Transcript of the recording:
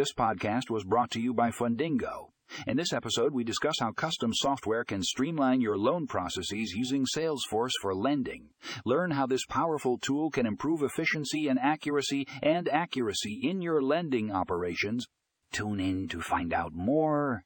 This podcast was brought to you by Fundingo. In this episode, we discuss how custom software can streamline your loan processes using Salesforce for lending. Learn how this powerful tool can improve efficiency and accuracy and accuracy in your lending operations. Tune in to find out more